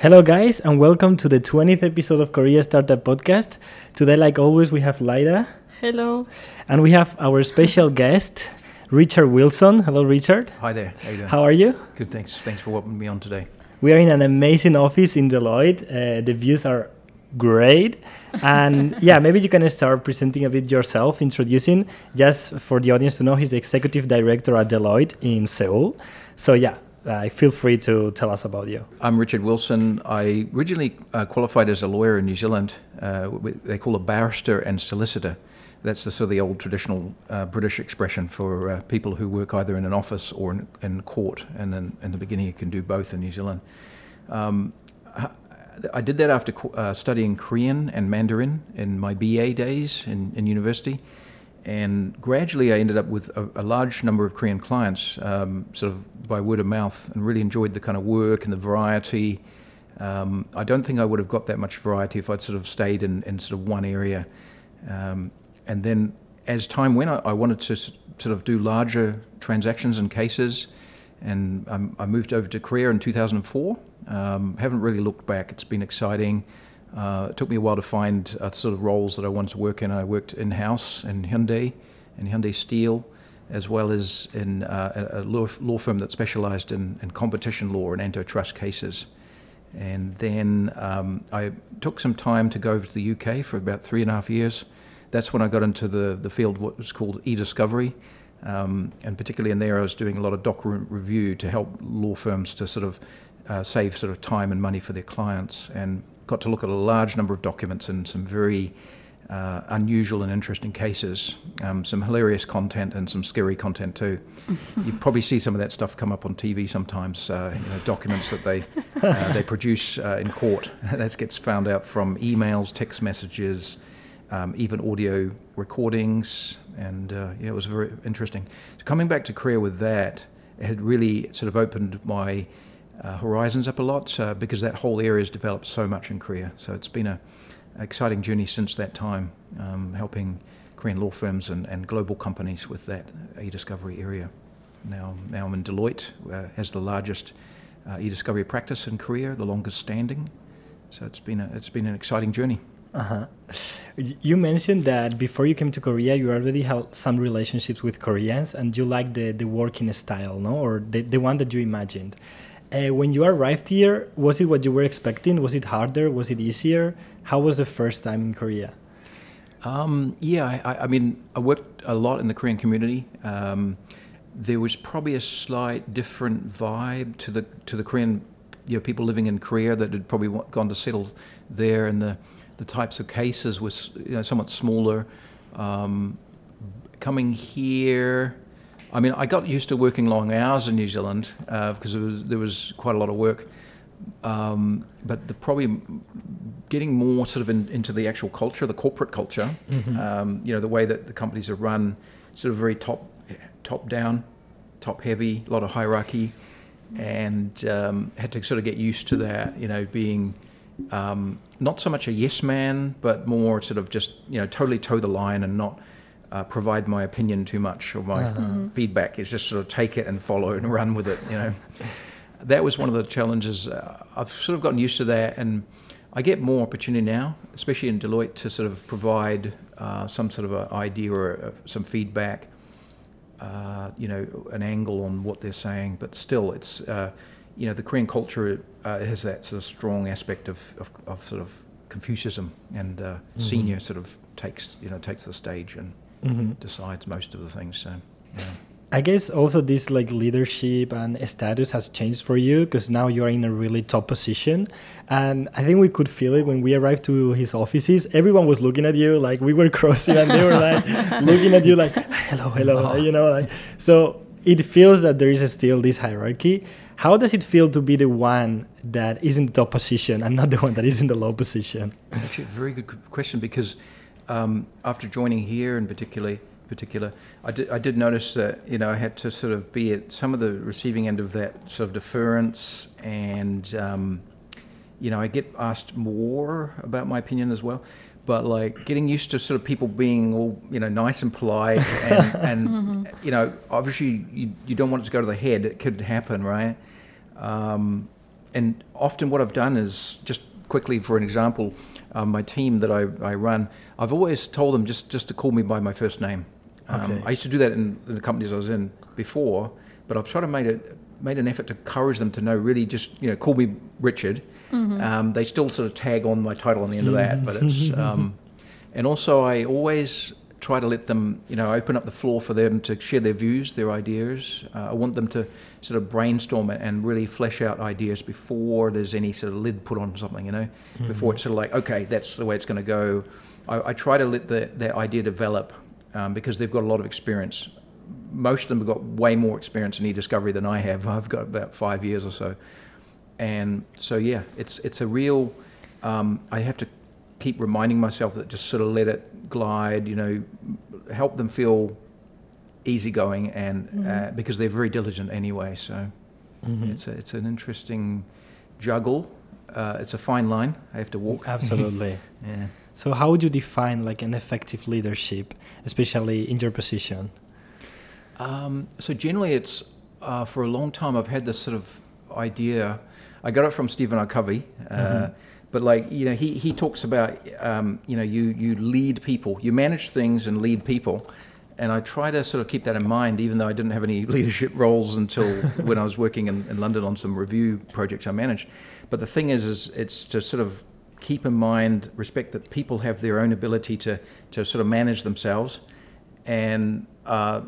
Hello, guys, and welcome to the 20th episode of Korea Startup Podcast. Today, like always, we have Lyda. Hello. And we have our special guest, Richard Wilson. Hello, Richard. Hi there. How you doing? How are you? Good, thanks. Thanks for welcoming me on today. We are in an amazing office in Deloitte. Uh, the views are great. And yeah, maybe you can start presenting a bit yourself, introducing, just for the audience to know, he's the executive director at Deloitte in Seoul. So yeah, uh, feel free to tell us about you. I'm Richard Wilson. I originally uh, qualified as a lawyer in New Zealand. Uh, they call a barrister and solicitor. That's the sort of the old traditional uh, British expression for uh, people who work either in an office or in, in court. And then in the beginning, you can do both in New Zealand. Um, I did that after uh, studying Korean and Mandarin in my BA days in, in university. And gradually, I ended up with a, a large number of Korean clients, um, sort of by word of mouth, and really enjoyed the kind of work and the variety. Um, I don't think I would have got that much variety if I'd sort of stayed in, in sort of one area. Um, and then as time went, I, I, wanted to sort of do larger transactions and cases. And I moved over to Korea in 2004. Um, haven't really looked back. It's been exciting. Uh, it took me a while to find uh, sort of roles that I wanted to work in. I worked in house in Hyundai, in Hyundai Steel, as well as in uh, a law, firm that specialized in, in, competition law and antitrust cases. And then um, I took some time to go over to the UK for about three and a half years. That's when I got into the, the field, what was called e discovery. Um, and particularly in there, I was doing a lot of document review to help law firms to sort of uh, save sort of time and money for their clients. And got to look at a large number of documents and some very uh, unusual and interesting cases, um, some hilarious content and some scary content too. you probably see some of that stuff come up on TV sometimes. Uh, you know, documents that they uh, they produce uh, in court that gets found out from emails, text messages, um, even audio recordings, and uh, yeah, it was very interesting. So coming back to Korea with that, it had really sort of opened my uh, horizons up a lot because that whole area has developed so much in Korea. So it's been a exciting journey since that time, um, helping Korean law firms and, and global companies with that e-discovery area. Now, now I'm in Deloitte, uh, has the largest uh, e-discovery practice in Korea, the longest standing. So it's been a, it's been an exciting journey. Uh-huh. You mentioned that before you came to Korea, you already had some relationships with Koreans, and you like the, the working style, no, or the, the one that you imagined. Uh, when you arrived here, was it what you were expecting? Was it harder? Was it easier? How was the first time in Korea? Um, yeah, I, I, mean, I worked a lot in the Korean community. Um, there was probably a slight different vibe to the to the Korean, you know, people living in Korea that had probably gone to settle there, and the the types of cases was you know, somewhat smaller. Um, coming here, I mean, I got used to working long hours in New Zealand uh, because was, there was quite a lot of work. Um, but the probably getting more sort of in, into the actual culture, the corporate culture, mm-hmm. um, you know, the way that the companies are run, sort of very top, top down, top heavy, a lot of hierarchy, and um, had to sort of get used to that, you know, being um, not so much a yes man, but more sort of just you know totally toe the line and not uh, provide my opinion too much or my uh-huh. Mm-hmm. feedback. It's just sort of take it and follow and run with it. You know, that was one of the challenges. Uh, I've sort of gotten used to that, and I get more opportunity now, especially in Deloitte, to sort of provide uh, some sort of an idea or a, some feedback. Uh, you know, an angle on what they're saying, but still, it's uh, you know the Korean culture uh, has that sort of strong aspect of, of, of sort of Confucianism, and mm-hmm. senior sort of takes you know takes the stage and mm-hmm. decides most of the things. So, yeah. I guess also this like leadership and status has changed for you because now you are in a really top position, and I think we could feel it when we arrived to his offices. Everyone was looking at you like we were crossing, and they were like looking at you like hello, hello, oh. you know, like so. It feels that there is still this hierarchy. How does it feel to be the one that is in the top position and not the one that is in the low position? Actually, a very good question because um, after joining here in particular, particular, I did, I did notice that you know I had to sort of be at some of the receiving end of that sort of deference, and um, you know I get asked more about my opinion as well. But like getting used to sort of people being all you know nice and polite, and, and mm-hmm. you know obviously you, you don't want it to go to the head. It could happen, right? Um, and often what I've done is just quickly, for an example, um, my team that I, I run, I've always told them just, just to call me by my first name. Um, Okay. I used to do that in, in the companies I was in before, but I've tried to make it made an effort to encourage them to know really just you know call me Richard. Um, they still sort of tag on my title on the end of that, but it's um, and also I always try to let them you know open up the floor for them to share their views, their ideas. Uh, I want them to sort of brainstorm it and really flesh out ideas before there's any sort of lid put on something. You know, before it's sort of like okay, that's the way it's going to go. I, I try to let the, that idea develop um, because they've got a lot of experience. Most of them have got way more experience in e-discovery than I have. I've got about five years or so, and so yeah, it's it's a real. Um, I have to keep reminding myself that just sort of let it glide. You know, help them feel easygoing, and uh, because they're very diligent anyway. So Mhm. it's a, it's an interesting juggle. Uh, it's a fine line I have to walk. Absolutely. Yeah. So how would you define like an effective leadership, especially in your position? Um, so generally, it's uh, for a long time I've had this sort of idea. I got it from Stephen R. Covey, uh, Mhm. But like you know, he he talks about um, you know you you lead people, you manage things and lead people, and I try to sort of keep that in mind, even though I didn't have any leadership roles until when I was working in, in London on some review projects I managed. But the thing is, is it's to sort of keep in mind, respect that people have their own ability to to sort of manage themselves, and uh,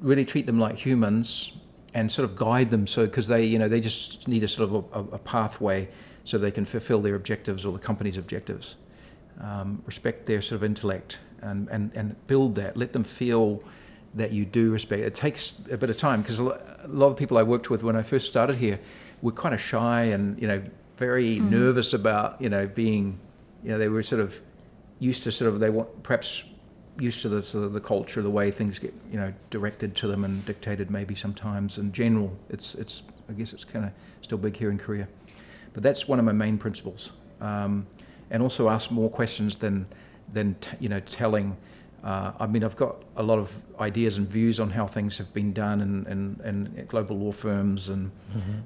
really treat them like humans and sort of guide them. So because they you know they just need a sort of a, a pathway so they can fulfill their objectives or the company's objectives. Um, respect their sort of intellect and, and, and build that. Let them feel that you do respect. It takes a bit of time because a lot of people I worked with when I first started here were kind of shy and you know very nervous about you know being you know they were sort of used to sort of they want perhaps used to the sort of the culture, the way things get you know directed to them and dictated maybe sometimes. In general, it's it's I guess it's kind of still big here in Korea, but that's one of my main principles. Um, and also ask more questions than than t- you know telling. Uh, I mean, I've got a lot of ideas and views on how things have been done in, in, in global law firms, and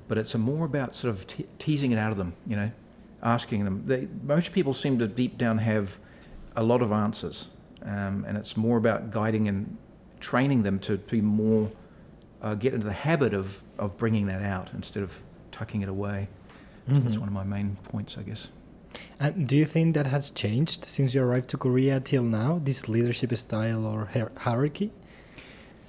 but it's a more about sort of te- teasing it out of them. You know, asking them. They, most people seem to deep down have a lot of answers, um, and it's more about guiding and training them to be more uh, get into the habit of of bringing that out instead of tucking it away. So that's one of my main points, I guess. And do you think that has changed since you arrived to Korea till now? This leadership style or hier- hierarchy?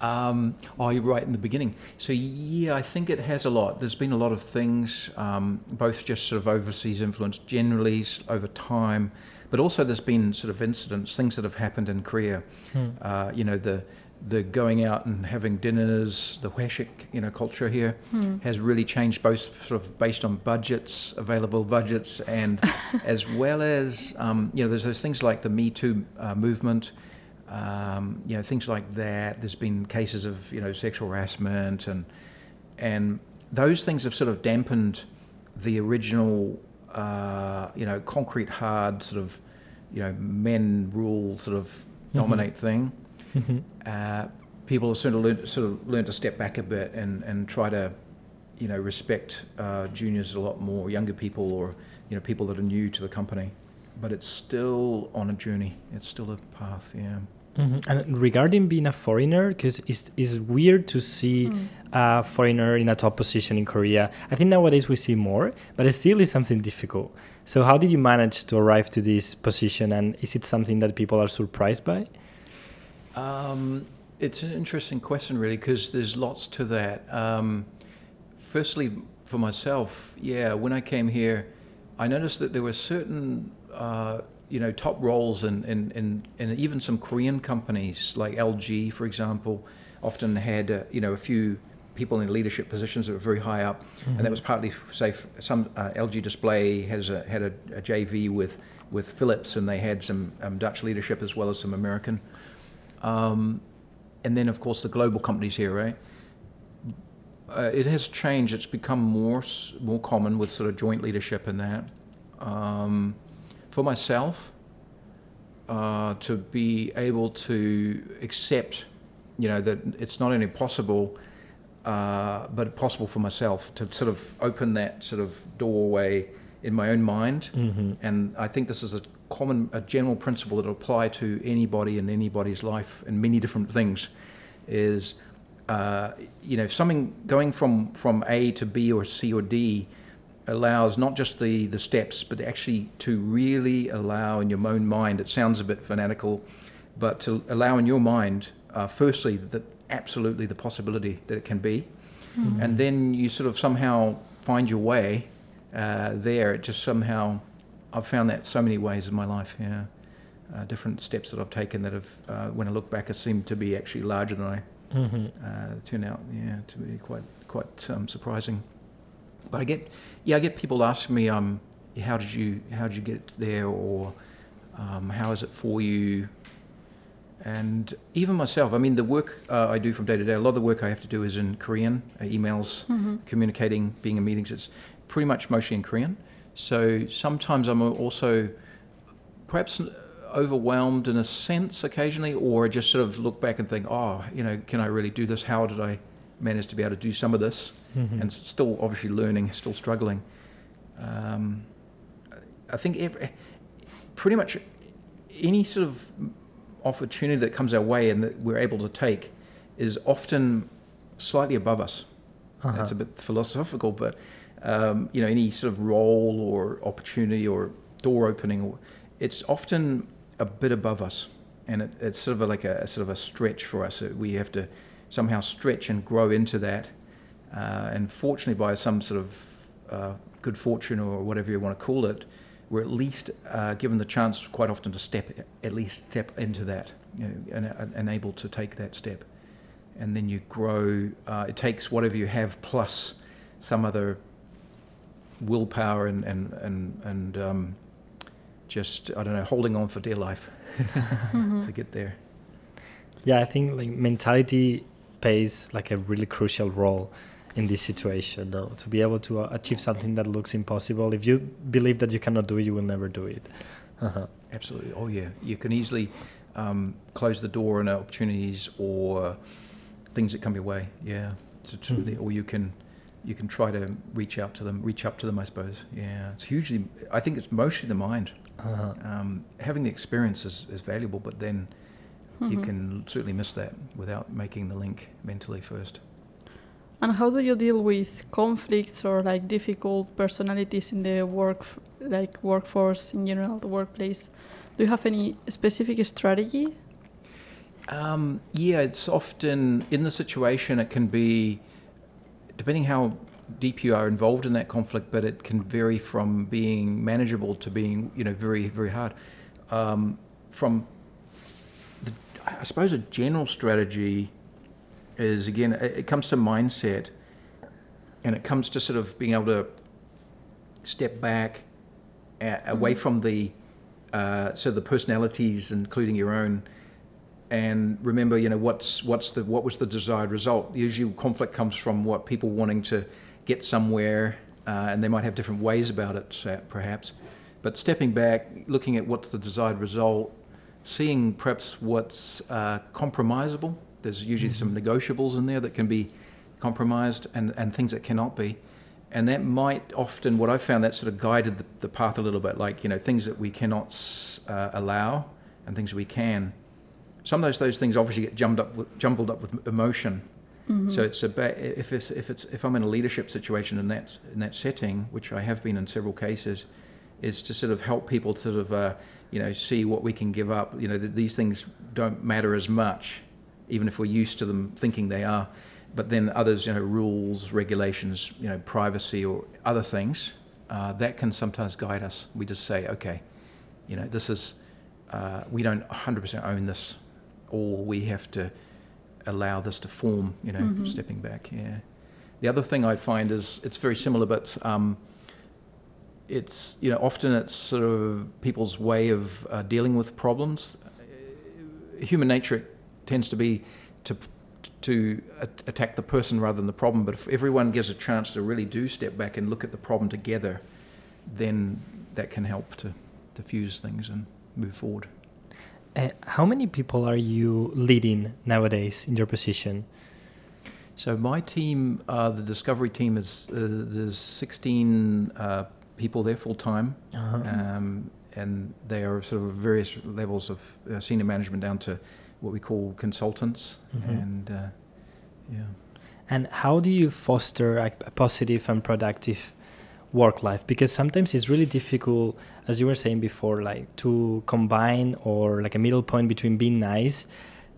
Um, oh, you're right in the beginning. So yeah, I think it has a lot. There's been a lot of things, um, both just sort of overseas influence generally over time, but also there's been sort of incidents, things that have happened in Korea. Hmm. Uh, you know, the the going out and having dinners, the Hweshik, you know, culture here has really changed both sort of based on budgets, available budgets, and as well as um, you know, there's those things like the Me Too uh, movement. Um, you know, things like that. There's been cases of you know sexual harassment and and those things have sort of dampened the original uh, you know concrete hard sort of you know men rule sort of dominate thing. Uh, people have sort of learned, sort of learned to step back a bit and, and try to you know respect uh, juniors a lot more, younger people or you know people that are new to the company. But it's still on a journey. It's still a path. Yeah. Mhm. And regarding being a foreigner, because it's, it's weird to see a foreigner in a top position in Korea. I think nowadays we see more, but it still is something difficult. So, how did you manage to arrive to this position, and is it something that people are surprised by? Um, it's an interesting question, really, because there's lots to that. Um, firstly, for myself, yeah, when I came here, I noticed that there were certain, uh, you know, top roles in, in, in, in even some Korean companies, like LG, for example, often had, uh, you know, a few people in leadership positions that were very high up, and that was partly, say, some uh, LG Display has a, had a, a JV with with Philips, and they had some um, Dutch leadership as well as some American. Um, and then, of course, the global companies here, right? Uh, it has changed. It's become more more common with sort of joint leadership and that. Um, for myself, uh, to be able to accept, you know, that it's not only possible, uh, but possible for myself to sort of open that sort of doorway in my own mind. Mm-hmm. And I think this is a common, a general principle that will apply to anybody in anybody's life and many different things. Is uh, you know something going from from A to B or C or D allows not just the the steps, but actually to really allow in your own mind. It sounds a bit fanatical, but to allow in your mind, uh, firstly, that absolutely the possibility that it can be, Mm-hmm. and then you sort of somehow find your way uh, there. It just somehow, I've found that so many ways in my life. Yeah, uh, different steps that I've taken that have, uh, when I look back, it seemed to be actually larger than I Mm-hmm. uh, turn out. Yeah, to be quite quite um, surprising. But I get, yeah, I get people asking me, um, how did you how did you get there, or um, how is it for you? And even myself, I mean, the work uh, I do from day to day, a lot of the work I have to do is in Korean, uh, emails, Mm-hmm. communicating, being in meetings. It's pretty much mostly in Korean. So sometimes I'm also perhaps overwhelmed in a sense occasionally, or just sort of look back and think, oh, you know, can I really do this? How did I manage to be able to do some of this? Mm-hmm. And still obviously learning, still struggling. Um, I think every, pretty much any sort of opportunity that comes our way and that we're able to take is often slightly above us. Uh-huh. That's a bit philosophical, but um, you know, any sort of role or opportunity or door opening, it's often a bit above us, and it, it's sort of a, like a, sort of a stretch for us. We have to somehow stretch and grow into that, uh, and fortunately, by some sort of uh, good fortune or whatever you want to call it, we're at least uh, given the chance quite often to step, at least step into that, you know, and, and able to take that step and then you grow. Uh, it takes whatever you have plus some other willpower and and and, and um, just I don't know, holding on for dear life Mm-hmm. to get there. Yeah, I think like mentality plays like a really crucial role in this situation. Though to be able to uh, achieve something that looks impossible, if you believe that you cannot do it, you will never do it. Uh-huh. Absolutely. Oh yeah, you can easily um, close the door on opportunities or things that come your way. Yeah, it's a truly, or you can you can try to reach out to them, reach up to them. I suppose. Yeah, it's hugely. I think it's mostly the mind. Uh-huh. Um, having the experience is, is valuable, but then you Mhm. can certainly miss that without making the link mentally first. And how do you deal with conflicts or like difficult personalities in the work, like workforce in general, the workplace? Do you have any specific strategy? Um, yeah, it's often in the situation, it can be, depending how deep you are involved in that conflict, but it can vary from being manageable to being, you know, very, very hard. Um, from, the, I suppose, a general strategy is again, it, it comes to mindset and it comes to sort of being able to step back a, away Mhm. from the, uh, so the personalities, including your own, and remember, you know, what's what's the what was the desired result? Usually, conflict comes from what people wanting to get somewhere, uh, and they might have different ways about it, perhaps. But stepping back, looking at what's the desired result, seeing perhaps what's uh, compromisable. There's usually some negotiables in there that can be compromised, and, and things that cannot be. And that might often, what I've found, that sort of guided the, the path a little bit, like, you know, things that we cannot uh, allow and things we can some of those those things obviously get jumbled up with, jumbled up with emotion. Mm-hmm. So it's about if it's if it's if I'm in a leadership situation in that in that setting, which I have been in several cases, is to sort of help people sort of uh, you know see what we can give up. You know that these things don't matter as much, even if we're used to them thinking they are. But then others, you know, rules, regulations, you know, privacy or other things, uh, that can sometimes guide us. We just say, okay, you know, this is uh, we don't 100% own this or we have to allow this to form, you know, Mhm. stepping back. Yeah. The other thing I find is it's very similar, but um, it's you know often it's sort of people's way of uh, dealing with problems. Uh, Human nature tends to be to to attack the person rather than the problem. But if everyone gives a chance to really do step back and look at the problem together, then that can help to diffuse things and move forward. Uh, how many people are you leading nowadays in your position? So my team, uh, the discovery team, is uh, there's 16 uh, people there full time, Uh-huh. um, and they are sort of various levels of uh, senior management down to what we call consultants, Mhm. and uh, yeah. And how do you foster a positive and productive work life? Because sometimes it's really difficult, as you were saying before, like to combine or like a middle point between being nice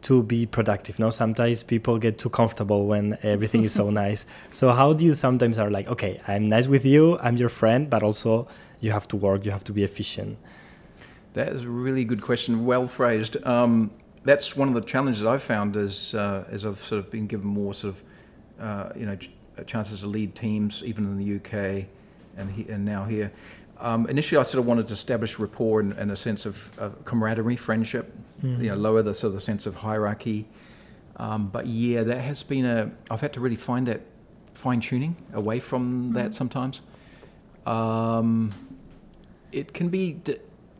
to be productive. No, sometimes people get too comfortable when everything is so nice. So how do you sometimes are like, okay, I'm nice with you, I'm your friend, but also you have to work, you have to be efficient. That is a really good question, well phrased. Um, that's one of the challenges I've found as uh, as I've sort of been given more sort of uh, you know ch- chances to lead teams, even in the UK, and he, and now here. Um, initially, I sort of wanted to establish rapport and, and a sense of, of camaraderie, friendship. You know, lower the sort of sense of hierarchy. Um, but yeah, that has been a. I've had to really find that fine tuning away from that sometimes. Um, it can be. d-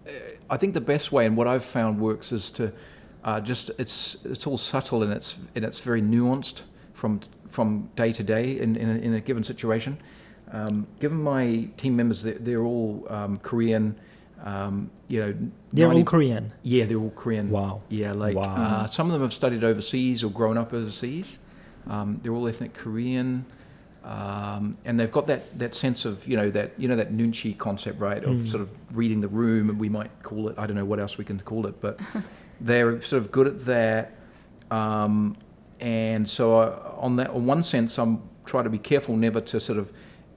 uh, I think the best way and what I've found works is to uh, just it's it's all subtle and it's and it's very nuanced from from day to day in in a, in a given situation. Um, given my team members, they're, they're all um, Korean. Um, you know, They're all Korean. Yeah, they're all Korean. Wow. Yeah, like Wow. uh, some of them have studied overseas or grown up overseas. Um, they're all ethnic Korean, um, and they've got that, that sense of you know that you know that nunchi concept, right? Of Mm. sort of reading the room, and we might call it. I don't know what else we can call it, but they're sort of good at that. Um, and so, uh, on that, on one sense, I'm trying to be careful never to sort of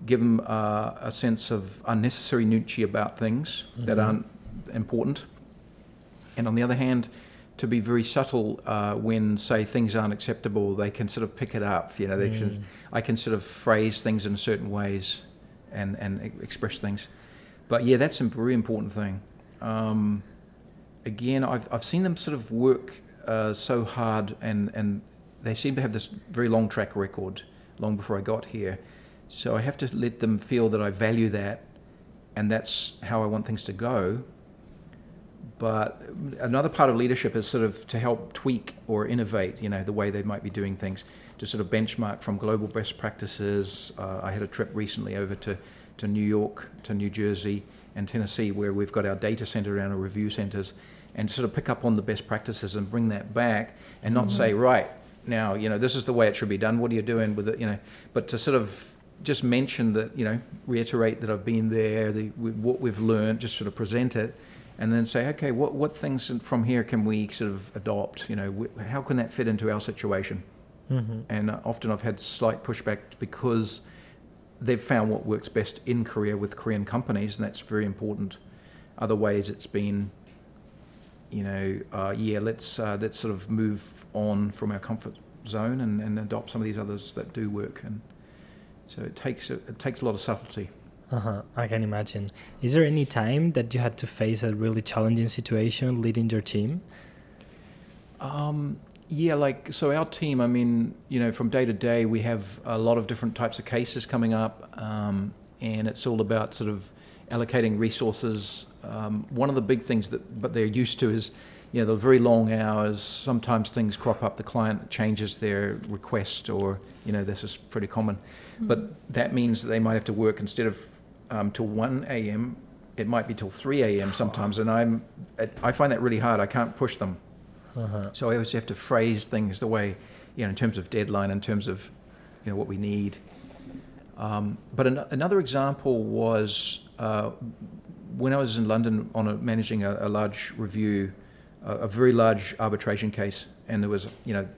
give them uh, a sense of unnecessary nunchi about things that Mhm. aren't important. And on the other hand, to be very subtle uh, when, say, things aren't acceptable, they can sort of pick it up. You know, they can, Mm. I can sort of phrase things in certain ways and, and express things. But yeah, that's a very important thing. Um, again, I've, I've seen them sort of work uh, so hard and, and they seem to have this very long track record long before I got here. So I have to let them feel that I value that and that's how I want things to go. But another part of leadership is sort of to help tweak or innovate, you know, the way they might be doing things, to sort of benchmark from global best practices. Uh, I had a trip recently over to, to New York, to New Jersey, and Tennessee, where we've got our data center and our review centers, and sort of pick up on the best practices and bring that back, and not say, right now, you know, this is the way it should be done. What are you doing with it? You know, but to sort of just mention that, you know, reiterate that I've been there, the, what we've learned, just sort of present it, and then say, okay, what, what things from here can we sort of adopt? You know, how can that fit into our situation? Mm-hmm. And uh, often I've had slight pushback because they've found what works best in Korea with Korean companies, and that's very important. Other ways it's been, you know, uh, yeah, let's uh, let's sort of move on from our comfort zone and, and adopt some of these others that do work. And so it takes a, it takes a lot of subtlety. Uh-huh. I can imagine. Is there any time that you had to face a really challenging situation leading your team? Um, yeah, like so our team. I mean, you know, from day to day, we have a lot of different types of cases coming up, um, and it's all about sort of allocating resources. Um, one of the big things that, but they're used to is, you know, the very long hours. Sometimes things crop up. The client changes their request, or you know, this is pretty common. But that means that they might have to work instead of um, till one a.m. It might be till three a.m. sometimes, and I'm I find that really hard. I can't push them. Uh-huh. So I always have to phrase things the way, you know, in terms of deadline, in terms of, you know, what we need. Um, but an, another example was uh, when I was in London on a, managing a, a large review, a, a very large arbitration case, and there was, you know,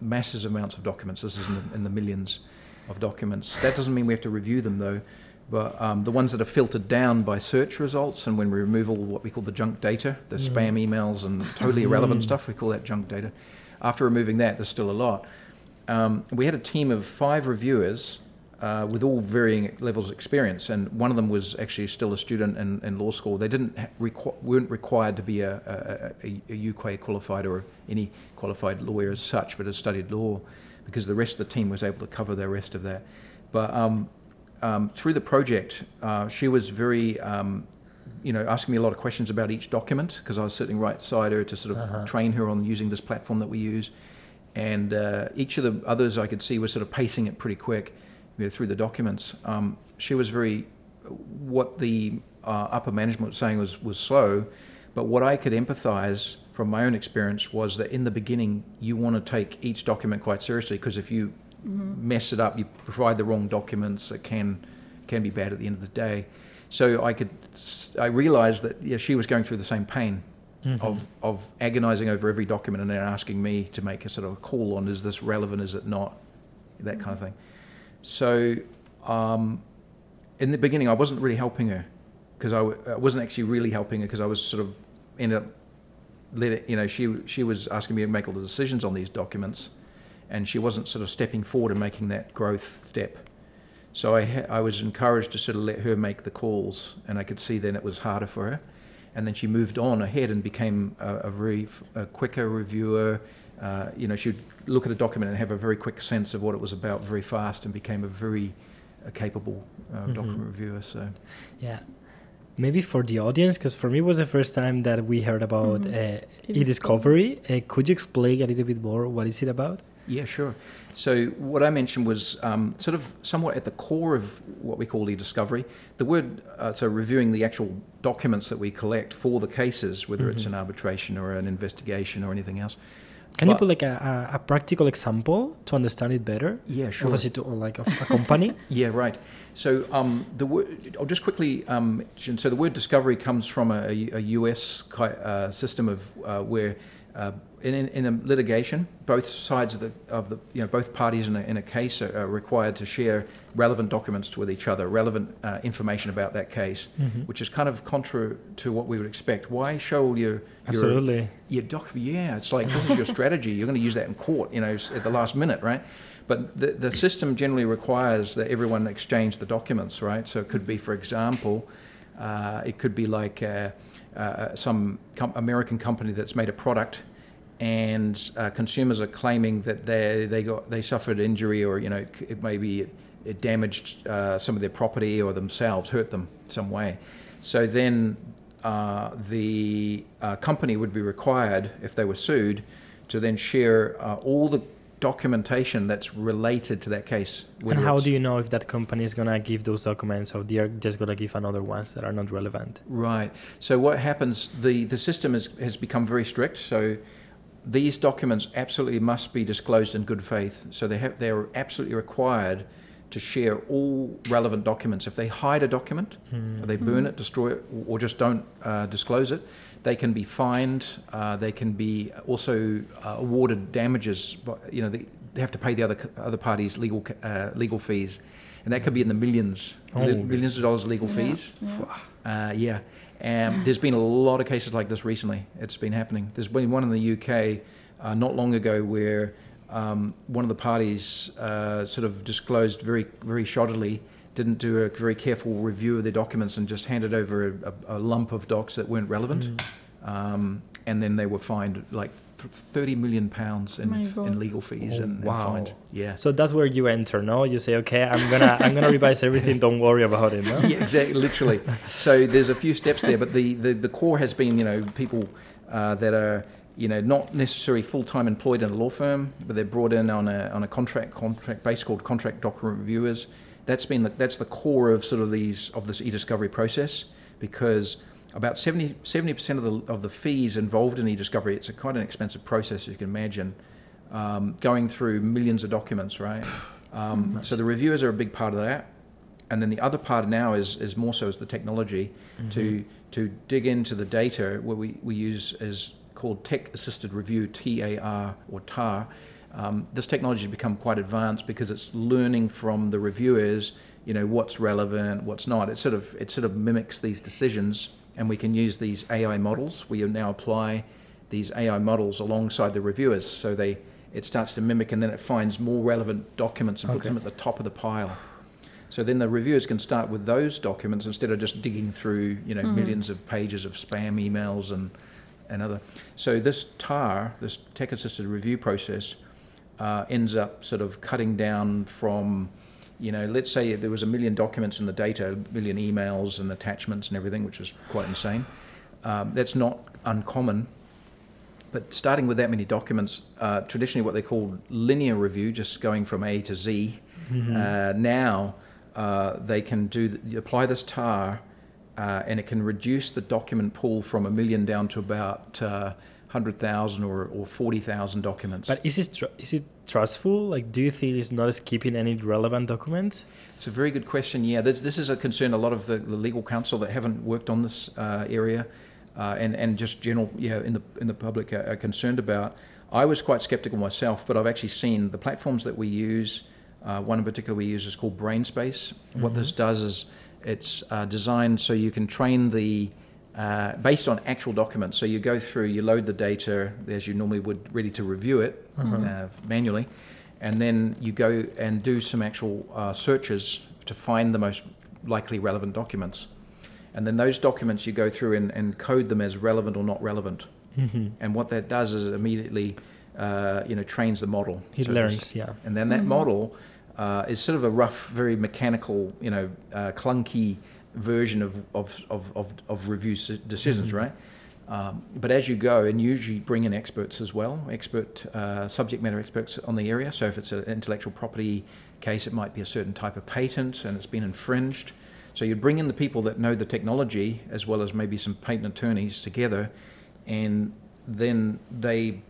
massive amounts of documents. This is in the, in the millions of documents. That doesn't mean we have to review them though. But um, the ones that are filtered down by search results, and when we remove all what we call the junk data, the Mm. spam emails and totally irrelevant Mm. stuff, we call that junk data. After removing that, there's still a lot. Um, we had a team of five reviewers uh, with all varying levels of experience, and one of them was actually still a student in, in law school. They didn't ha- requ- weren't required to be a, a, a, a UK qualified or any qualified lawyer as such, but had studied law, because the rest of the team was able to cover the rest of that. But um, um, through the project, uh, she was very, um, you know, asking me a lot of questions about each document because I was sitting right beside her to sort of Uh-huh. train her on using this platform that we use. and uh, each of the others I could see was sort of pacing it pretty quick you know, through the documents. Um, she was very, what the uh, upper management was saying was, was slow, but what I could empathize from my own experience was that in the beginning, you want to take each document quite seriously because if you mm-hmm. mess it up, you provide the wrong documents, it can, can be bad at the end of the day. So I could, I realized that yeah, she was going through the same pain mm-hmm. of, of agonizing over every document and then asking me to make a sort of a call on is this relevant, is it not, that kind of thing. So um, in the beginning, I wasn't really helping her because I w- I wasn't actually really helping her because I was sort of ended up let it, you know she she was asking me to make all the decisions on these documents, and she wasn't sort of stepping forward and making that growth step. So I ha- I was encouraged to sort of let her make the calls, and I could see then it was harder for her and then she moved on ahead and became a, a very a quicker reviewer. Uh, you know, she'd look at a document and have a very quick sense of what it was about very fast, and became a very uh, capable uh, mm-hmm. document reviewer. So, yeah. Maybe for the audience, because for me it was the first time that we heard about mm-hmm. Uh, e-discovery. Uh, could you explain a little bit more what is it about? Yeah, sure. So what I mentioned was um, sort of somewhat at the core of what we call e-discovery. The word, uh, so reviewing the actual documents that we collect for the cases, whether mm-hmm. it's an arbitration or an investigation or anything else. Can but, you put like a, a, practical example to understand it better? Yeah, sure. Of a, like a, a company? yeah, right. So um, the word, I'll just quickly um, mention. So the word discovery comes from a, a US uh, system of uh, where uh, in, in, a litigation, both sides of the, of the you know, both parties in a, in a case are, are required to share relevant documents with each other, relevant uh, information about that case, mm-hmm. which is kind of contrary to what we would expect. Why show your, your absolutely your doc? Yeah, it's like this is your strategy. You're going to use that in court, you know, at the last minute, right? But the, the system generally requires that everyone exchange the documents, right? So it could be, for example, uh, it could be like. Uh, uh, some com- American company that's made a product, and uh, consumers are claiming that they they got they suffered injury or you know it maybe it, it damaged uh, some of their property or themselves, hurt them some way. So then uh, the uh, company would be required, if they were sued, to then share all the documentation that's related to that case. And how do you know if that company is going to give those documents or they're just going to give another ones that are not relevant? Right. So what happens, the, the system is, has become very strict. So these documents absolutely must be disclosed in good faith. So they have, they're absolutely required to share all relevant documents. If they hide a document, mm. or they burn mm. it, destroy it, or just don't uh, disclose it, they can be fined. Uh, they can be also uh, awarded damages. But, you know, they, they, have to pay the other other parties legal uh, legal fees, and that could be in the millions, oh. millions of dollars legal yeah. fees. Yeah. yeah. And there's been a lot of cases like this recently. It's been happening. There's been one in the UK uh, not long ago where um, one of the parties uh, sort of disclosed very very shoddily didn't do a very careful review of their documents and just handed over a, a lump of docs that weren't relevant. Mm. Um, and then they were fined like 30 million pounds in, in legal fees oh, and, wow. and, fines. Yeah. So that's where you enter, no? You say, okay, I'm gonna I'm gonna revise everything. Don't worry about it. No? yeah, exactly. Literally. so there's a few steps there, but the the, the core has been, you know, people uh, that are you know, not necessarily full-time employed in a law firm, but they're brought in on a on a contract contract base called contract document reviewers that's been the, that's the core of sort of these of this e-discovery process because about 70 percent of the of the fees involved in e-discovery it's a quite an expensive process as you can imagine um, going through millions of documents right um, so the reviewers are a big part of that and then the other part now is is more so is the technology mm-hmm. to to dig into the data where we, we use is called tech assisted review TAR or TAR um, this technology has become quite advanced because it's learning from the reviewers, you know, what's relevant, what's not. It sort of it sort of mimics these decisions, and we can use these AI models. We now apply these AI models alongside the reviewers, so they it starts to mimic, and then it finds more relevant documents and okay. puts them at the top of the pile. So then the reviewers can start with those documents instead of just digging through, you know, mm-hmm. millions of pages of spam emails and and other. So this TAR, this tech assisted review process uh, ends up sort of cutting down from, you know, let's say there was a million documents in the data, a million emails and attachments and everything, which was quite insane. Um, that's not uncommon. but starting with that many documents, uh, traditionally what they called linear review, just going from A to Z, uh, now uh, they can do apply this TAR, uh, and it can reduce the document pool from a million down to about uh, hundred thousand or, or forty thousand documents. But is it tr- is it trustful? Like, do you think it's not skipping any relevant documents? It's a very good question. Yeah, this, this is a concern a lot of the, the legal counsel that haven't worked on this uh, area, uh, and and just general yeah in the in the public are, are concerned about. I was quite skeptical myself, but I've actually seen the platforms that we use. Uh, one in particular we use is called BrainSpace. What this does is it's uh, designed so you can train the uh, based on actual documents. So you go through, you load the data as you normally would, ready to review it uh, manually, and then you go and do some actual uh, searches to find the most likely relevant documents. And then those documents you go through and, and code them as relevant or not relevant. Mm-hmm. And what that does is it immediately, uh, you know, trains the model. It So learns, yeah. And then that model uh, is sort of a rough, very mechanical, you know, uh, clunky version of, of, of, of, of review decisions, right? Um, but as you go, and usually bring in experts as well, expert uh, subject matter experts on the area. So if it's an intellectual property case, it might be a certain type of patent and it's been infringed. So you'd bring in the people that know the technology as well as maybe some patent attorneys together, and then they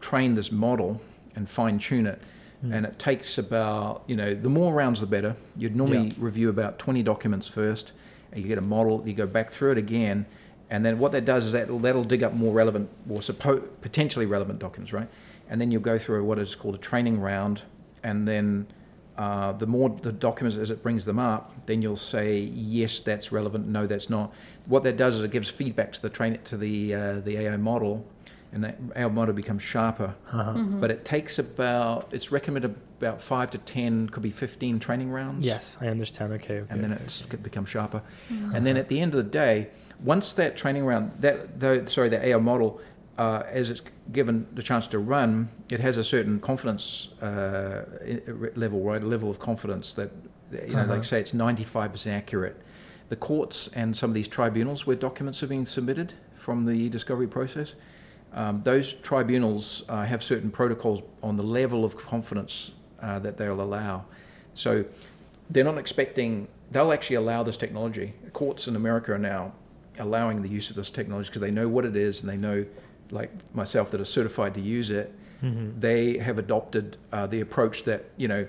train this model and fine tune it. And it takes about, you know, the more rounds the better. You'd normally Yeah. review about 20 documents first, you get a model, you go back through it again, and then what that does is that that'll dig up more relevant or suppo- potentially relevant documents, right? And then you'll go through what is called a training round, and then uh, the more the documents as it brings them up, then you'll say yes, that's relevant, no, that's not. What that does is it gives feedback to the train to the uh, the AI model, and that AI model becomes sharper. Uh-huh. But it takes about it's recommended about five to ten, could be fifteen training rounds Yes, I understand. Okay, okay. and then okay, it's okay. it becomes sharper. And then at the end of the day, once that training round, that though, sorry, the AI model, uh, as it's given the chance to run, it has a certain confidence uh, i- i- level, right? A level of confidence that, you know, Uh-huh. like say it's ninety-five percent accurate. The courts and some of these tribunals where documents are being submitted from the discovery process, um, those tribunals uh, have certain protocols on the level of confidence uh, that they'll allow. So they're not expecting, they'll actually allow this technology. Courts in America are now allowing the use of this technology because they know what it is and they know, like myself, that are certified to use it. Mhm. They have adopted uh, the approach that, you know,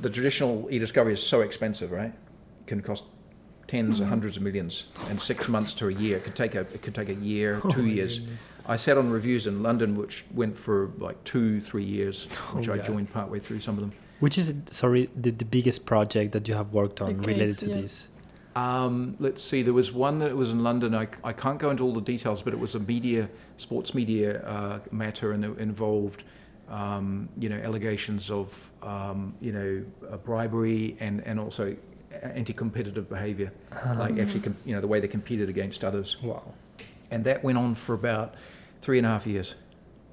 the traditional e discovery is so expensive, right? Can cost 10s or hundreds of millions and six months to a year. It could take a, it could take a year, Oh two my years. goodness. I sat on reviews in London, which went for like two, three years, which Oh, I God. joined partway through some of them. Which is sorry the, the biggest project that you have worked on The related to yeah. this? Um, let's see, there was one that was in London. I, I can't go into all the details, but it was a media, sports media uh, matter, and it involved, um, you know, allegations of, um, you know, uh, bribery and, and also anti-competitive behaviour, like actually, com- you know, the way they competed against others. Wow. And that went on for about three and a half years.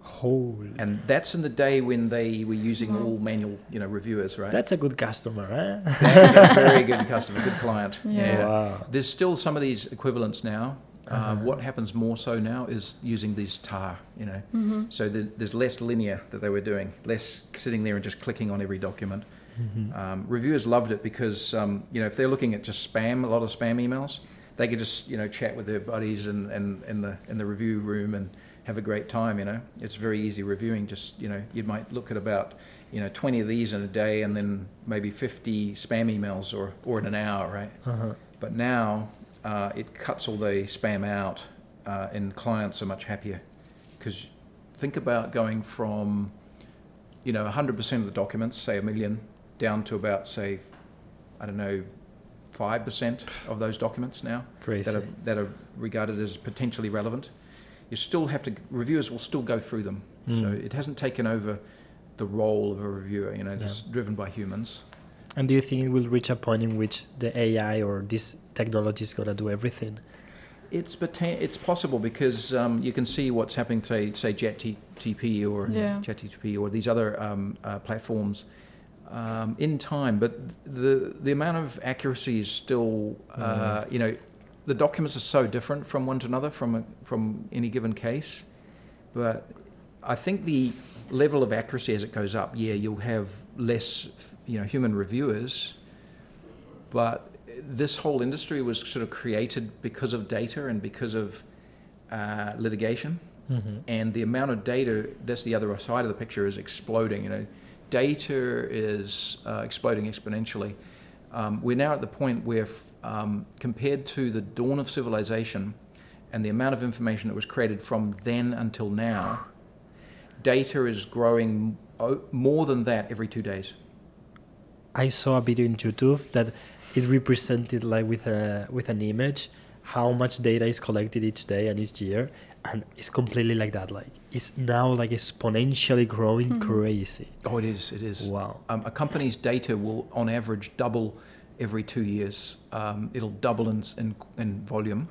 Holy. And that's in the day when they were using all manual, you know, reviewers, right? That's a good customer, eh? That is a very good customer, good client. Yeah. Wow. There's still some of these equivalents now. Uh, Uh-huh. what happens more so now is using these TAR, you know. Mm-hmm. So the, there's less linear that they were doing, less sitting there and just clicking on every document. Mhm. Um, reviewers loved it because, um, you know, if they're looking at just spam, a lot of spam emails, they could just, you know, chat with their buddies and, and in the in the review room and have a great time. You know, it's very easy reviewing. Just, you know, you might look at about, you know, 20 of these in a day and then maybe 50 spam emails or or in an hour, right? Uh-huh. But now uh, it cuts all the spam out, uh, and clients are much happier. Because think about going from, you know, 100% of the documents, say a million, down to about, say, I don't know, 5% of those documents now Crazy. that are, that are regarded as potentially relevant. You still have to, reviewers will still go through them. So Mm. it hasn't taken over the role of a reviewer, you know, Yeah. it's driven by humans. And do you think it will reach a point in which the AI or this technology is gonna do everything? It's poten- it's possible because um, you can see what's happening, say, say JetTP or Yeah. ChatGPT or these other um, uh, platforms um, in time, but the the amount of accuracy is still, uh, you know, the documents are so different from one to another from a, from any given case, but I think the level of accuracy as it goes up, yeah, you'll have less, you know, human reviewers, but this whole industry was sort of created because of data and because of uh, litigation, Mm-hmm. and the amount of data. That's the other side of the picture is exploding. You know, data is uh, exploding exponentially. Um, we're now at the point where, f- um, compared to the dawn of civilization, and the amount of information that was created from then until now, data is growing more than that every two days. I saw a video in YouTube that it represented like with a with an image how much data is collected each day and each year and it's completely like that like it's now like exponentially growing Mhm. crazy Oh, it is. It is. wow Um, a company's data will, on average, double every two years. Um, it'll double in, in, in volume.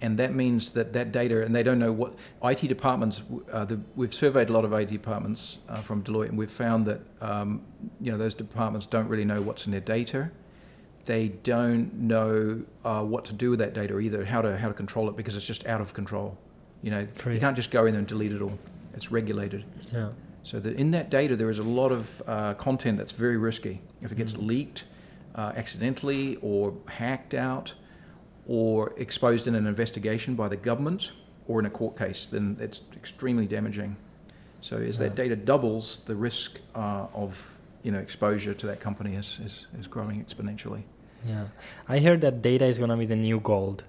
And that means that that data, and they don't know what IT departments. Uh, the, we've surveyed a lot of IT departments uh, from Deloitte, and we've found that um, you know those departments don't really know what's in their data. They don't know uh, what to do with that data either, how to how to control it because it's just out of control. You know, Crazy. you can't just go in there and delete it all. It's regulated. yeah So that in that data, there is a lot of uh, content that's very risky. If it gets Mm. leaked uh, accidentally or hacked out or exposed in an investigation by the government or in a court case, then it's extremely damaging. So as that data doubles, the risk uh, of you know exposure to that company is, is, is growing exponentially. yeah i heard that data is going to be the new gold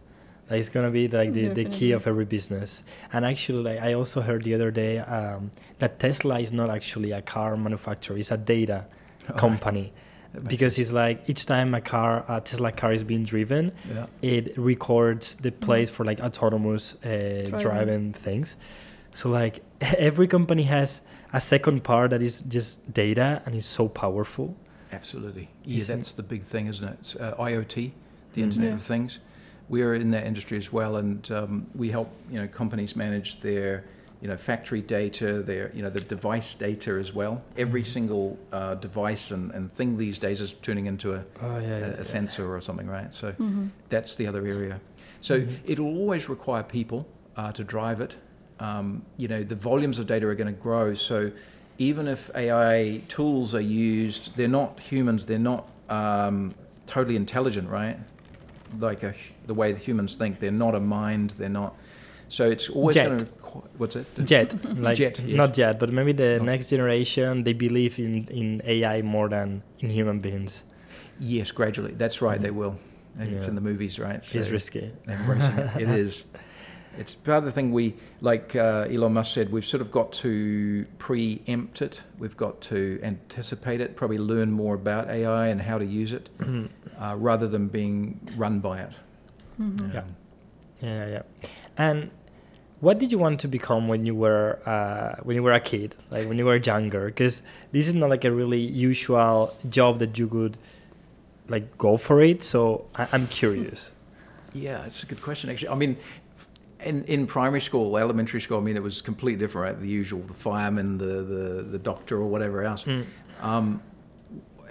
like it's going to be like the, the key of every business and actually like, i also heard the other day um, that tesla is not actually a car manufacturer it's a data company because it's like each time a car a tesla car is being driven yeah. it records the place for like autonomous uh, driving. Driving. things so like every company has a second part that is just data and is so powerful Absolutely. Yeah, Isn't- that's the big thing, isn't it? Uh, IoT, the Mhm. Internet Yeah. of Things. We are in that industry as well, and um, we help you know companies manage their you know factory data, their you know the device data as well. Every Mhm. single uh, device and, and thing these days is turning into a, oh yeah, a, yeah, a yeah. sensor or something, right? So Mhm. that's the other area. So Mhm. it'll always require people uh, to drive it. Um, you know, the volumes of data are going to grow. So even if AI tools are used, they're not humans. They're not um, totally intelligent, right? Like a, the way the humans think. They're not a mind. They're not. So it's always Jet. going to. What's it? Jet, like Jet, yes. not yet, but maybe the No. next generation they believe in, in AI more than in human beings. Yes, gradually. That's right. Mhm. They will. And It's in the movies, right? it's risky. embracing it. It is. It's part of the thing we, like uh, Elon Musk said, we've sort of got to preempt it. We've got to anticipate it, probably learn more about AI and how to use it, uh, rather than being run by it. Mhm. Yeah. Um, Yeah, yeah. And what did you want to become when you were uh, when you were a kid, like when you were younger? Because this is not like a really usual job that you could like go for it. So I- I'm curious. Yeah, it's a good question. Actually, I mean, in in primary school, elementary school, I mean, it was completely different. Right? The usual, the fireman, the the, the doctor, or whatever else. Mm. Um,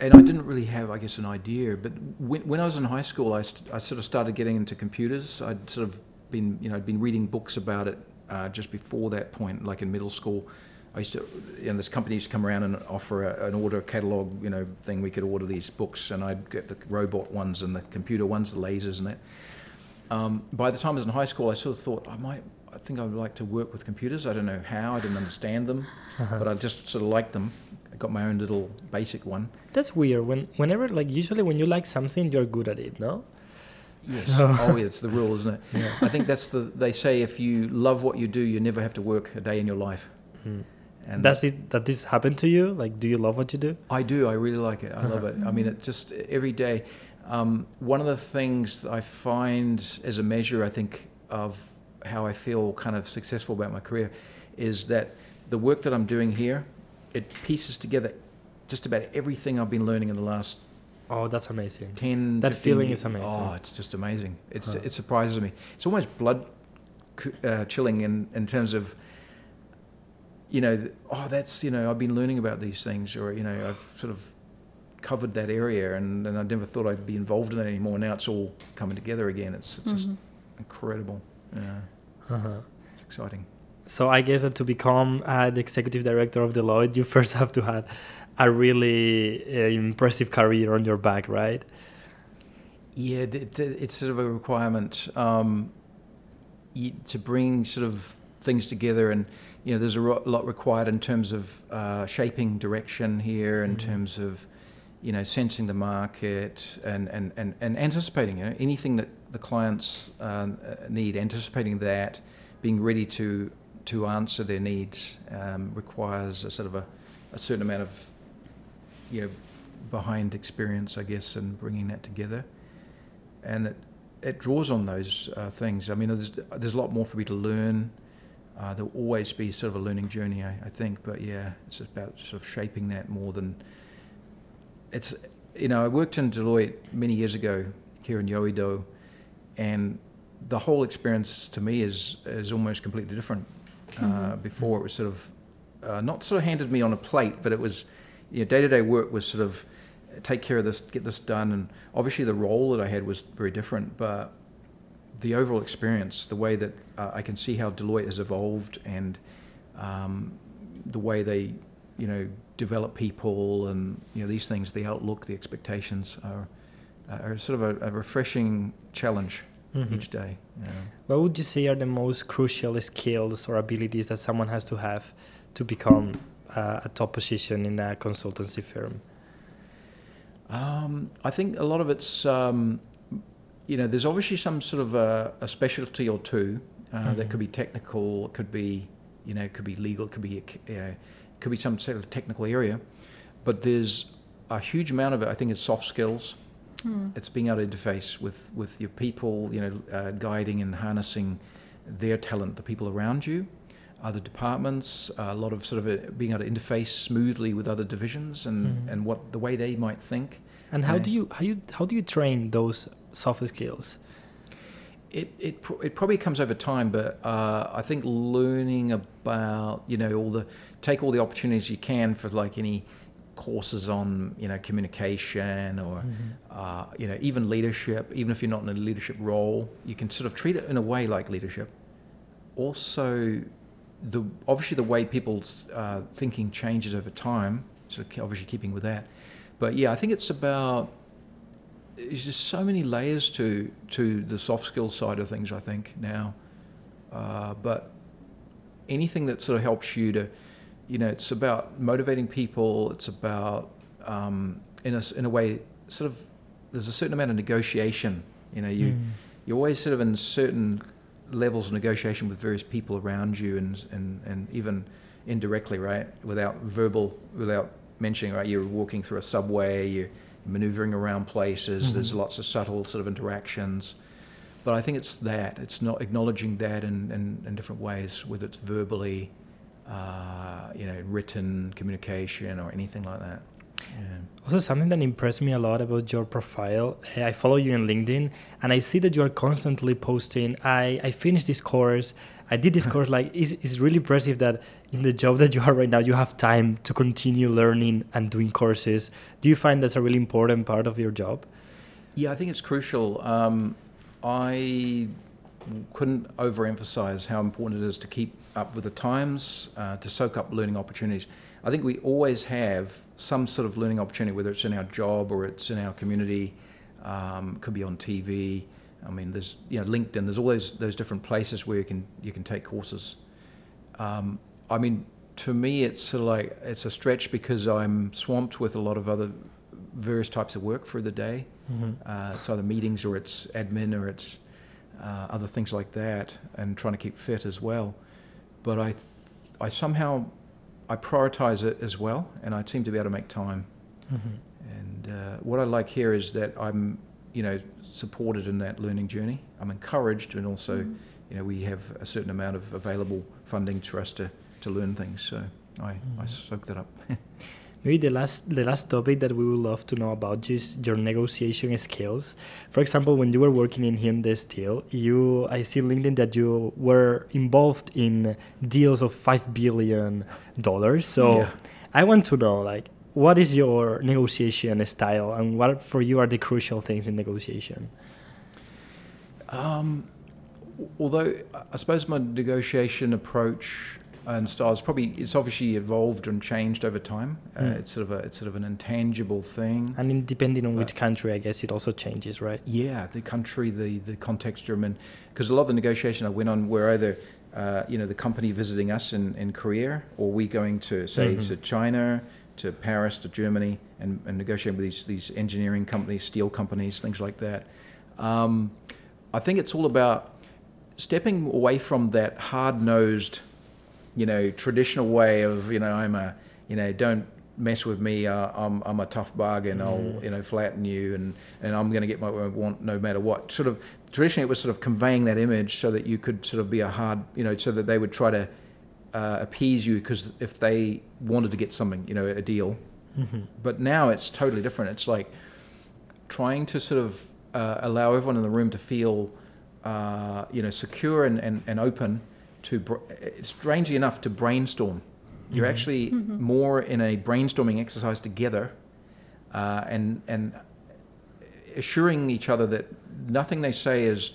and I didn't really have, I guess, an idea. But when, when I was in high school, I, st- I sort of started getting into computers. I'd sort of been, you know, I'd been reading books about it uh, just before that point, like in middle school. I used to, you know, this company used to come around and offer a, an order catalog, you know, thing. We could order these books, and I'd get the robot ones and the computer ones, the lasers and that. Um, by the time I was in high school, I sort of thought I might, I think I would like to work with computers. I don't know how. I didn't understand them, Uh-huh. but I just sort of liked them. I got my own little basic one. That's weird. When whenever like usually when you like something, you're good at it. No. Yes. oh, yeah, it's the rule, isn't it? Yeah. I think that's the. They say if you love what you do, you never have to work a day in your life. Mm. And Does it that this happen to you? Like, do you love what you do? I do. I really like it. I love it. I mean, it just every day. Um, one of the things I find as a measure, I think, of how I feel kind of successful about my career, is that the work that I'm doing here, it pieces together just about everything I've been learning in the last Oh, that's amazing. 10 That feeling years. is amazing. Oh, it's just amazing. It's, Huh. It surprises me. It's almost blood uh, chilling in, in terms of, you know, oh, that's, you know, I've been learning about these things, or, you know, I've sort of covered that area and, and I never thought I'd be involved in it anymore. Now it's all coming together again. It's, it's just Mhm. incredible. Yeah, Uh-huh. it's exciting. So I guess that to become uh, the executive director of Deloitte, you first have to have a really uh, impressive career on your back, right? Yeah, it's sort of a requirement um, to bring sort of things together, and you know, there's a lot required in terms of uh, shaping direction here, in mm-hmm. terms of you know sensing the market and and and, and anticipating you know, anything that the clients uh, need, anticipating that, being ready to to answer their needs um, requires a sort of a, a certain amount of you know behind experience, I guess, and bringing that together and it, it draws on those uh, things. I mean, there's, there's a lot more for me to learn. Uh, there'll always be sort of a learning journey, I, I, think. But yeah, it's about sort of shaping that more than it's. You know, I worked in Deloitte many years ago here in Yoido, and the whole experience to me is is almost completely different. Uh, mm-hmm. Before it was sort of uh, not sort of handed me on a plate, but it was you know day to day work was sort of take care of this, get this done. And obviously, the role that I had was very different, but the overall experience, the way that uh, I can see how Deloitte has evolved, and um, the way they, you know, develop people, and you know these things, the outlook, the expectations are, are sort of a, a refreshing challenge mm-hmm. each day. Know. What would you say are the most crucial skills or abilities that someone has to have to become uh, a top position in a consultancy firm? Um, I think a lot of it's, um, you know, there's obviously some sort of a, a specialty or two uh, mm-hmm. that could be technical, it could be, you know, it could be legal, it could be, you know, it could be some sort of technical area, but there's a huge amount of it. I think it's soft skills. Mm. It's being able to interface with with your people, you know, uh, guiding and harnessing their talent, the people around you other departments, a lot of sort of a, being able to interface smoothly with other divisions and, mm-hmm. and what the way they might think. And how do you how you how do you train those soft skills? It it it probably comes over time, but uh, I think learning about you know all the take all the opportunities you can for like any courses on you know communication or mm-hmm. Uh, you know even leadership. Even if you're not in a leadership role, you can sort of treat it in a way like leadership. Also, the obviously the way people's uh, thinking changes over time. So obviously keeping with that, but yeah, I think it's about there's just so many layers to to the soft skills side of things. I think now, uh, but anything that sort of helps you to, you know, it's about motivating people. It's about um, in a in a way sort of there's a certain amount of negotiation. You know, you mm. you're always sort of in certain levels of negotiation with various people around you and, and, and even indirectly, right? Without verbal, without mentioning, right? You're walking through a subway, you're maneuvering around places, mm-hmm. there's lots of subtle sort of interactions. But I think it's that, it's not acknowledging that in, in, in different ways, whether it's verbally, uh, you know, written communication or anything like that. Also, something that impressed me a lot about your profile, eh, I follow you in LinkedIn, and I see that you are constantly posting. I, I finished this course. I did this course. Like, it's, it's really impressive that in the job that you are right now, you have time to continue learning and doing courses. Do you find that's a really important part of your job? Yeah, I think it's crucial. Um, I couldn't overemphasize how important it is to keep up with the times, uh, to soak up learning opportunities. I think we always have some sort of learning opportunity, whether it's in our job or it's in our community, um, could be on TV. I mean, there's you know LinkedIn. There's always those different places where you can you can take courses. Um, I mean, to me, it's sort of like it's a stretch because I'm swamped with a lot of other various types of work for the day. Mm-hmm. Uh, it's either meetings or it's admin or it's uh, other things like that, and trying to keep fit as well. But I, th- I somehow I prioritize it as well, and I seem to be able to make time. Mm-hmm. And uh, what I like here is that I'm, you know, supported in that learning journey. I'm encouraged, and also, mm-hmm. you know, we have a certain amount of available funding for us to, to learn things. So I, mm-hmm. I soak that up. Maybe the last the last topic that we would love to know about is your negotiation skills. For example, when you were working in Hyundai Steel, you I see LinkedIn that you were involved in deals of five billion dollars. So yeah. I want to know like what is your negotiation style and what for you are the crucial things in negotiation? Um, although I suppose my negotiation approach and style is probably it's obviously evolved and changed over time. Uh, Mm. it's sort of a it's sort of an intangible thing. And in, depending on which country, I guess it also changes, right? Yeah, the country, the the context you're in, because a lot of the negotiation I went on were either, uh, you know, the company visiting us in, in Korea, or we going to say Mhm. to China, to Paris, to Germany, and, and negotiating with these these engineering companies, steel companies, things like that. Um, I think it's all about stepping away from that hard nosed, you know, traditional way of you know I'm a you know don't mess with me. Uh, I'm I'm a tough bug and I'll you know flatten you and and I'm going to get what I want no matter what. Sort of traditionally it was sort of conveying that image so that you could sort of be a hard you know so that they would try to uh, appease you because if they wanted to get something you know a deal. hmm But now it's totally different. It's like trying to sort of uh, allow everyone in the room to feel, uh, you know, secure and, and, and open to, strangely enough, to brainstorm. You're Mhm. actually Mhm. more in a brainstorming exercise together uh, and, and assuring each other that nothing they say is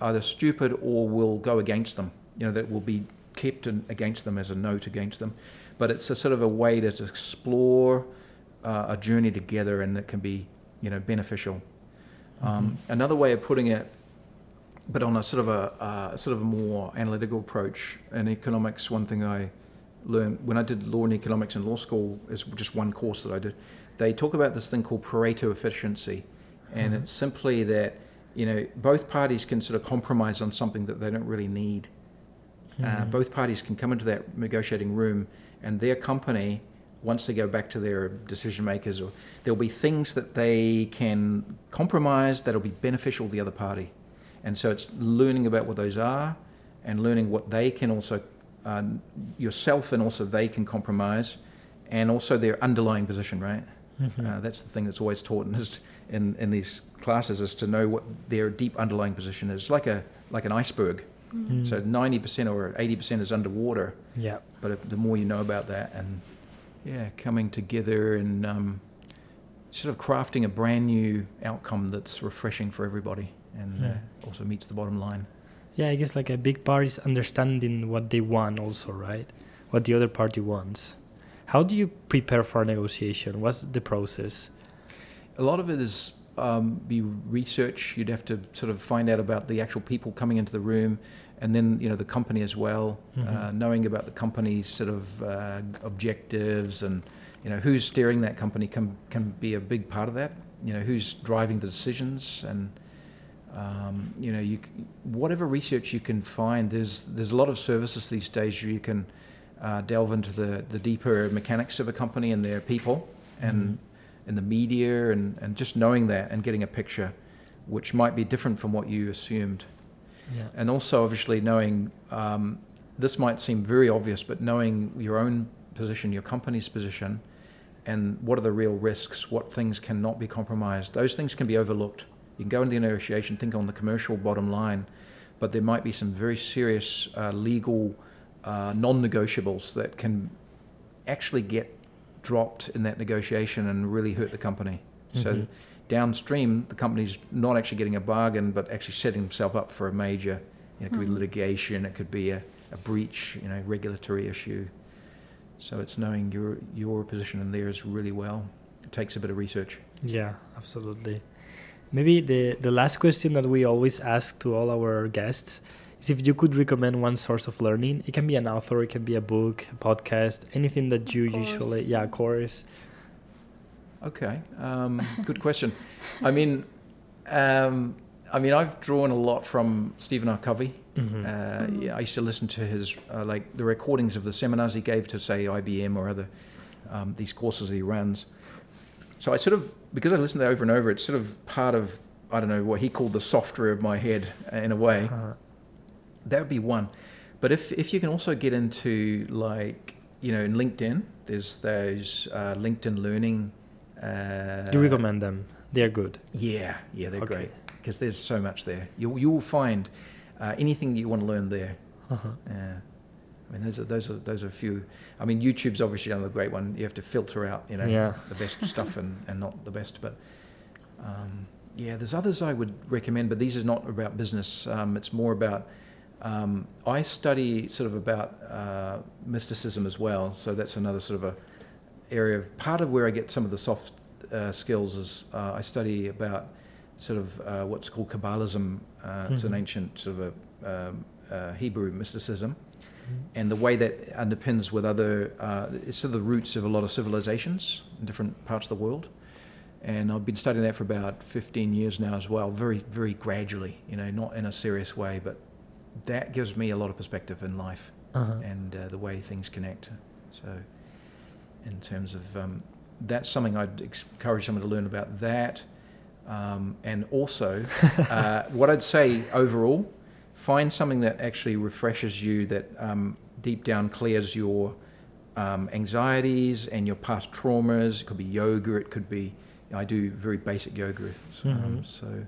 either stupid or will go against them. You know, that will be kept in, against them as a note against them. But it's a sort of a way to explore uh, a journey together and that can be, you know, beneficial. Um, Another way of putting it, but on a sort of a uh, sort of a more analytical approach in economics, one thing I learned when I did law and economics in law school is just one course that I did. They talk about this thing called Pareto efficiency, and Mhm. it's simply that you know both parties can sort of compromise on something that they don't really need. Uh, Mhm. both parties can come into that negotiating room, and their company, once they go back to their decision makers, or there'll be things that they can compromise that'll be beneficial to the other party. And so it's learning about what those are, and learning what they can also uh, yourself and also they can compromise, and also their underlying position, right? Mhm. Uh, that's the thing that's always taught in, this, in in these classes is to know what their deep underlying position is, like a like an iceberg. Mm. So ninety percent or eighty percent is underwater, yeah. but if, the more you know about that, and yeah, coming together and um, sort of crafting a brand new outcome that's refreshing for everybody and Hmm. uh, also meets the bottom line. Yeah, I guess like a big part is understanding what they want, also, right? What the other party wants. How do you prepare for a negotiation? What's the process? A lot of it is um, be research. You'd have to sort of find out about the actual people coming into the room, and then you know the company as well. Uh, Mhm. knowing about the company's sort of uh, objectives and you know who's steering that company can can be a big part of that. You know who's driving the decisions and. Um, you know, you whatever research you can find, there's there's a lot of services these days where you can uh, delve into the, the deeper mechanics of a company and their people and Mhm. and the media and, and just knowing that and getting a picture which might be different from what you assumed Yeah. and also obviously knowing um, this might seem very obvious but knowing your own position your company's position and what are the real risks what things cannot be compromised those things can be overlooked you can go into the negotiation think on the commercial bottom line but there might be some very serious uh, legal uh, non-negotiables that can actually get dropped in that negotiation and really hurt the company so Mhm. downstream, the company's not actually getting a bargain, but actually setting themselves up for a major, you know, it could Mhm. be litigation, it could be a, a breach, you know, regulatory issue. So it's knowing your your position in theirs really well. It takes a bit of research. Yeah, absolutely. Maybe the, the last question that we always ask to all our guests is if you could recommend one source of learning. It can be an author, it can be a book, a podcast, anything that you Course. usually, yeah, course. Okay, um, good question. I mean, um, I mean, I've drawn a lot from Stephen R. Covey. Mhm. Uh, Mhm. yeah, I used to listen to his uh, like the recordings of the seminars he gave to say IBM or other um, these courses he runs. So I sort of because I listened to that over and over, it's sort of part of I don't know what he called the software of my head uh, in a way. Uh, That would be one. But if if you can also get into like you know in LinkedIn, there's those uh, LinkedIn learning. Uh, you recommend them. They're good. Yeah, yeah, they're Okay. great because there's so much there. You you will find uh, anything you want to learn there. Uh-huh. I mean, those are those are those are a few. I mean, YouTube's obviously another great one. You have to filter out, you know, Yeah. the best stuff and, and not the best. But um, yeah, there's others I would recommend, but these are not about business. Um, it's more about. Um, I study sort of about uh, mysticism as well, so that's another sort of a area of part of where I get some of the soft uh, skills is uh, I study about sort of uh, what's called Kabbalism. Mm-hmm. It's an mm-hmm. ancient sort of a, um, uh, Hebrew mysticism. And the way that underpins with other uh, it's sort of the roots of a lot of civilizations in different parts of the world and I've been studying that for about 15 years now as well, very, very gradually, you know, not in a serious way, but that gives me a lot of perspective in life uh-huh. and uh, the way things connect. So, in terms of um, that's something I'd encourage someone to learn about that. Um, and also, uh, what I'd say overall, find something that actually refreshes you, that um, deep down clears your um, anxieties and your past traumas. It could be yoga, it could be I do very basic yoga. Mm-hmm. Um, so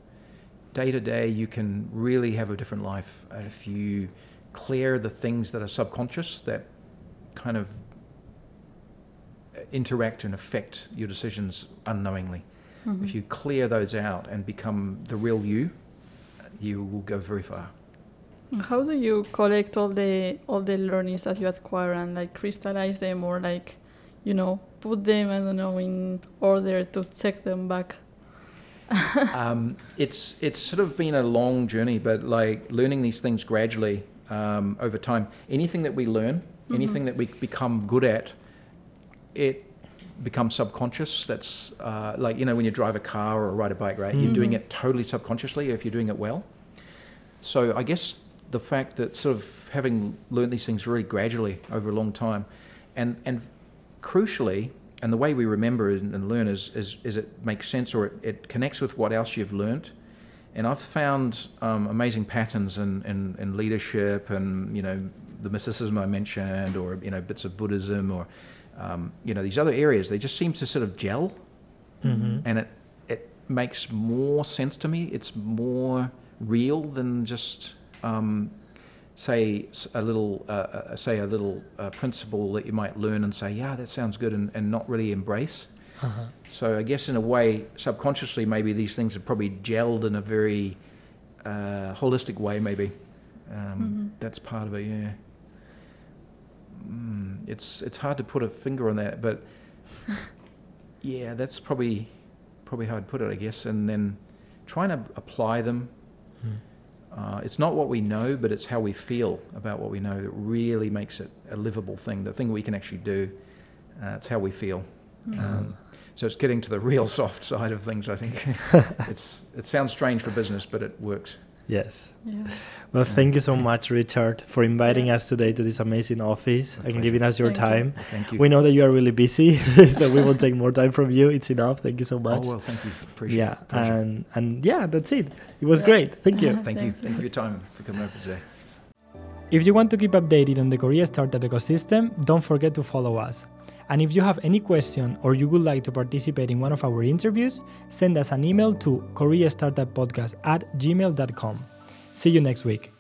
day to day, you can really have a different life if you clear the things that are subconscious that kind of interact and affect your decisions unknowingly. Mm-hmm. If you clear those out and become the real you, you will go very far. How do you collect all the all the learnings that you acquire and like crystallize them or like, you know, put them, I don't know, in order to check them back? um, it's it's sort of been a long journey, but like learning these things gradually um, over time. Anything that we learn, mm-hmm. anything that we become good at, it becomes subconscious. That's uh, like you know when you drive a car or ride a bike, right? Mm-hmm. You're doing it totally subconsciously if you're doing it well. So I guess the fact that sort of having learned these things really gradually over a long time, and and crucially, and the way we remember and learn is, is, is it makes sense or it, it, connects with what else you've learnt. And I've found um, amazing patterns in, in, in, leadership and, you know, the mysticism I mentioned or, you know, bits of Buddhism or, um, you know, these other areas. They just seem to sort of gel mm-hmm. and it, it makes more sense to me. It's more real than just um, say a little, uh, uh, say a little uh, principle that you might learn and say, yeah, that sounds good, and, and not really embrace. Uh-huh. So I guess in a way, subconsciously, maybe these things are probably gelled in a very uh, holistic way. Maybe um, mm-hmm. that's part of it. Yeah, mm, it's it's hard to put a finger on that, but yeah, that's probably probably how I'd put it, I guess. And then trying to apply them. Mm uh, it's not what we know, but it's how we feel about what we know that really makes it a livable thing, the thing we can actually do. Uh, it's how we feel. Mm. Um, so it's getting to the real soft side of things, I think. it's, it sounds strange for business, but it works. Yes. Yeah. Well, thank you so much, Richard, for inviting yeah. us today to this amazing office and giving us your thank time. You. Thank you. We know that you are really busy, so we won't take more time from you. It's enough. Thank you so oh, much. Oh well, thank you. Appreciate yeah, it. Yeah, and and yeah, that's it. It was yeah. great. Thank you. thank you. Thank you for your time for coming over today. If you want to keep updated on the Korea startup ecosystem, don't forget to follow us. And if you have any question or you would like to participate in one of our interviews, send us an email to koreastartuppodcast at gmail.com. See you next week.